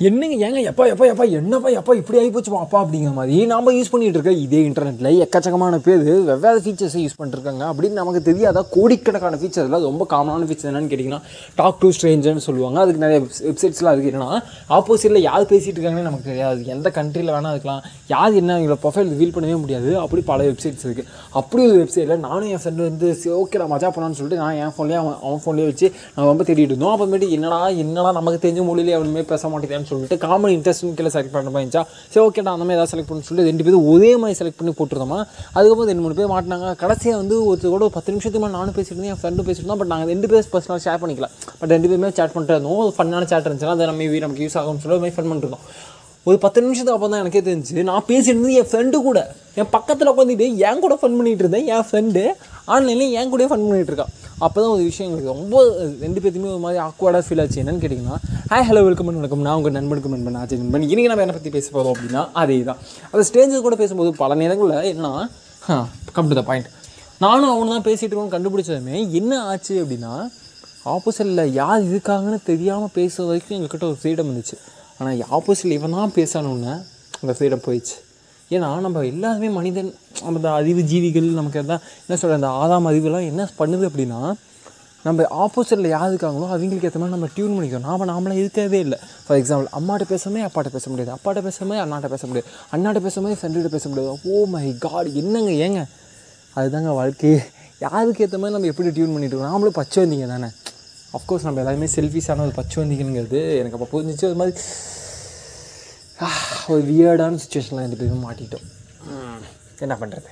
என்னங்க ஏங்க எப்பா எப்பா எப்பா என்னப்பா எப்பா இப்படி ஆகி போச்சுப்பா அப்பா அப்படிங்கிற மாதிரி நாம் யூஸ் பண்ணிகிட்டு இருக்க இதே இன்டர்நெட்டில் எக்கச்சக்கமான பேர் வெவ்வேறு ஃபீச்சர்ஸை யூஸ் பண்ணிருக்காங்க அப்படின்னு நமக்கு தெரியாத? கோடிக்கணக்கான ஃபீச்சர்ஸில் ரொம்ப காமனான ஃபீச்சர் என்னன்னு கேட்டிங்கன்னா டாக் டு ஸ்ட்ரேஞ்சர்னு சொல்லுவாங்க. அதுக்கு நிறைய வெப்சைட்ஸ்லாம் அதுக்கு என்னன்னா ஆப்போசிட்டில் யார் பேசிகிட்டு இருக்காங்கன்னு நமக்கு தெரியாது. எந்த கண்ட்ரியில் வேணால் இருக்கலாம். யார் என்ன இவ்வளோ ப்ரொஃபைல் ரிவீல் பண்ணவே முடியாது. அப்படி பல வெப்சைட்ஸ் இருக்குது அப்படி ஒரு வெப்சைட்டில் நானும் என் ஃப்ரெண்டு வந்து ஓகே மஜா பண்ணான்னு சொல்லிட்டு நான் என் ஃபோன்லேயே அவன் அவன் ஃபோன்லேயே வச்சு நான் ரொம்ப தேடிட்டு இருந்தோம். அப்புறமேட்டு என்னடா என்னடா நமக்கு தெரிஞ்ச மொழியிலே அவனுமே பேச மாட்டேங்கிறான்னு சொல்லிட்டு காமன் இன்ட்ரெஸ்ட்னு கீழே செலக்ட் பண்ணுற மாதிரி இருந்துச்சா? சரி ஓகேடா அந்த மாதிரி ஏதாவது செலக்ட் பண்ணு சொல்லிட்டு ரெண்டு பேரும் ஒரே மாதிரி செலக்ட் பண்ணி போட்டுருந்தோமா? அதுக்கப்புறம் ரெண்டு மூணு பேர் மாட்டினாங்க. கடைசியாக வந்து ஒருத்தர் கூட ஒரு பத்து நிமிஷத்துக்கு மேலே நானும் பேசிட்டு இருந்தேன் என் ஃப்ரெண்டும் பேசிட்டு இருந்தோம் பட் நாங்கள் ரெண்டு பேரும் பர்சனலாக ஷேர் பண்ணிக்கலாம் பட் ரெண்டு பேருமே சேட் பண்ணிட்டு இருந்தோம். ஒரு ஃபன்னான சேட் இருந்துச்சுன்னா அதை நம்ம நமக்கு யூஸ் ஆகும்னு சொல்லி மாதிரி ஃபன் பண்ணிருந்தோம் ஒரு பத்து நிமிஷத்துக்கு அப்புறம் தான் எனக்கே தெரிஞ்சு நான் பேசிட்டு என் ஃப்ரெண்டு கூட. என் பக்கத்தில் உட்காந்துட்டு என் கூட ஃபன் பண்ணிகிட்டு இருந்தேன் என் ஃப்ரெண்டு ஆன்லைனில் என் கூட ஃபன் பண்ணிகிட்டு இருக்கான். அப்போ தான் ஒரு விஷயம் எங்களுக்கு ரொம்ப ரெண்டு பேர்த்துமே ஒரு மாதிரி ஆக்வர்டாக ஃபீல் ஆச்சு. என்னன்னு கேட்டிங்கன்னா ஹாய் ஹலோ வெல்கம் வணக்கம். நான் உங்கள் நண்பனுக்கு நண்பன் ஆச்சு நண்பன். இன்றைக்கி நம்ம என்ன பற்றி பேச போகிறோம் அப்படின்னா அதே தான் அது ஸ்டேஞ்சர் கூட பேசும்போது பல நேரங்களில் என்ன கம் டு த பாயிண்ட் நானும் அவனு தான் பேசிகிட்டு இருக்கோம் கண்டுபிடிச்சதுமே என்ன ஆச்சு அப்படின்னா ஆப்போசிட்டில் யார் இருக்காங்கன்னு தெரியாமல் பேசுற வரைக்கும் எங்கக்கிட்ட ஒரு ஃப்ரீடம் இருந்துச்சு. ஆனால் ஆப்போசிட்டில் இவன் தான் பேசணுன்னு அந்த ஃப்ரீடம் போயிடுச்சு. ஏன்னா நம்ம எல்லாருமே மனிதன் நம்ம இந்த அறிவு ஜீவிகள் நமக்கு எல்லாம் என்ன சொல்கிற அந்த ஆறாம் அறிவுலாம் என்ன பண்ணுது அப்படின்னா நம்ம ஆப்போசிட்டில் யார் இருக்காங்களோ அவங்களுக்கு ஏற்ற மாதிரி நம்ம டியூன் பண்ணிக்கிறோம். நாம் நாமளாம் இருக்கவே இல்லை. ஃபார் எக்ஸாம்பிள் அம்மாட்ட பேசாமே அப்பாட்ட பேச முடியாது. அப்பாட்ட பேசாமல் அண்ணாட்ட பேச முடியாது. அண்ணாட்ட பேசாமே ஃப்ரெண்டுகிட்ட பேச முடியாது. ஓ மை காட் என்னங்க ஏங்க? அதுதாங்க வாழ்க்கையே யாருக்கு ஏற்ற மாதிரி நம்ம எப்படி டியூன் பண்ணிட்டு இருக்கோம்? நாமளும் பச்சை வந்தீங்க தானே. அஃப்கோர்ஸ் நம்ம எல்லாருமே செல்ஃபிஷான ஒரு பச்சை வந்தீங்கிறது எனக்கு அப்போ புரிஞ்சிச்சு. அது மாதிரி ஒரு வியர்டான சுச்சுவேஷனில் ரெண்டு பேரும் மாட்டிட்டோம். என்ன பண்ணுறது